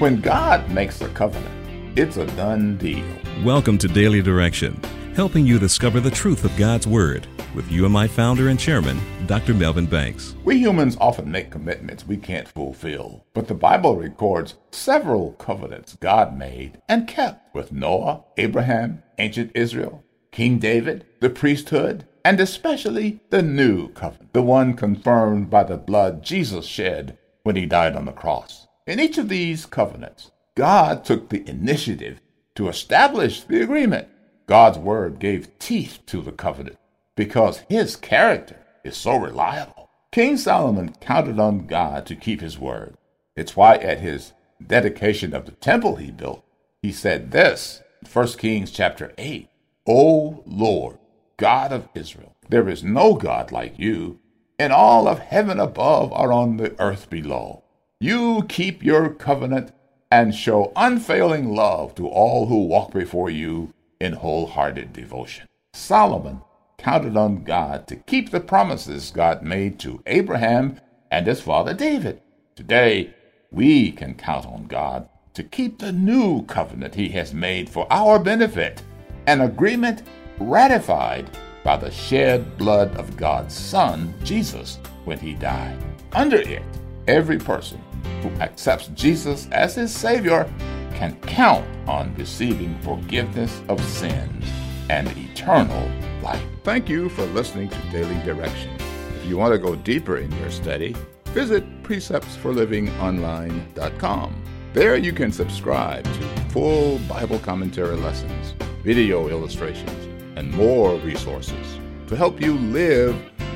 When God makes a covenant, it's a done deal. Welcome to Daily Direction, helping you discover the truth of God's Word with UMI founder and chairman, Dr. Melvin Banks. We humans often make commitments we can't fulfill, but the Bible records several covenants God made and kept with Noah, Abraham, ancient Israel, King David, the priesthood, and especially the new covenant, the one confirmed by the blood Jesus shed when he died on the cross. In each of these covenants, God took the initiative to establish the agreement. God's word gave teeth to the covenant because his character is so reliable. King Solomon counted on God to keep his word. It's why at his dedication of the temple he built, he said this, 1 Kings chapter 8, O Lord, God of Israel, there is no God like you and all of heaven above are on the earth below. You keep your covenant and show unfailing love to all who walk before you in wholehearted devotion. Solomon counted on God to keep the promises God made to Abraham and his father David. Today, we can count on God to keep the new covenant he has made for our benefit, an agreement ratified by the shed blood of God's Son, Jesus, when he died. Under it, every person who accepts Jesus as his Savior can count on receiving forgiveness of sins and eternal life. Thank you for listening to Daily Direction. If you want to go deeper in your study, visit preceptsforlivingonline.com. There you can subscribe to full Bible commentary lessons, video illustrations, and more resources to help you live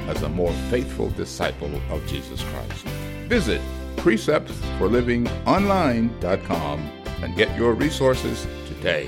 as a more faithful disciple of Jesus Christ. Visit preceptsforlivingonline.com and get your resources today.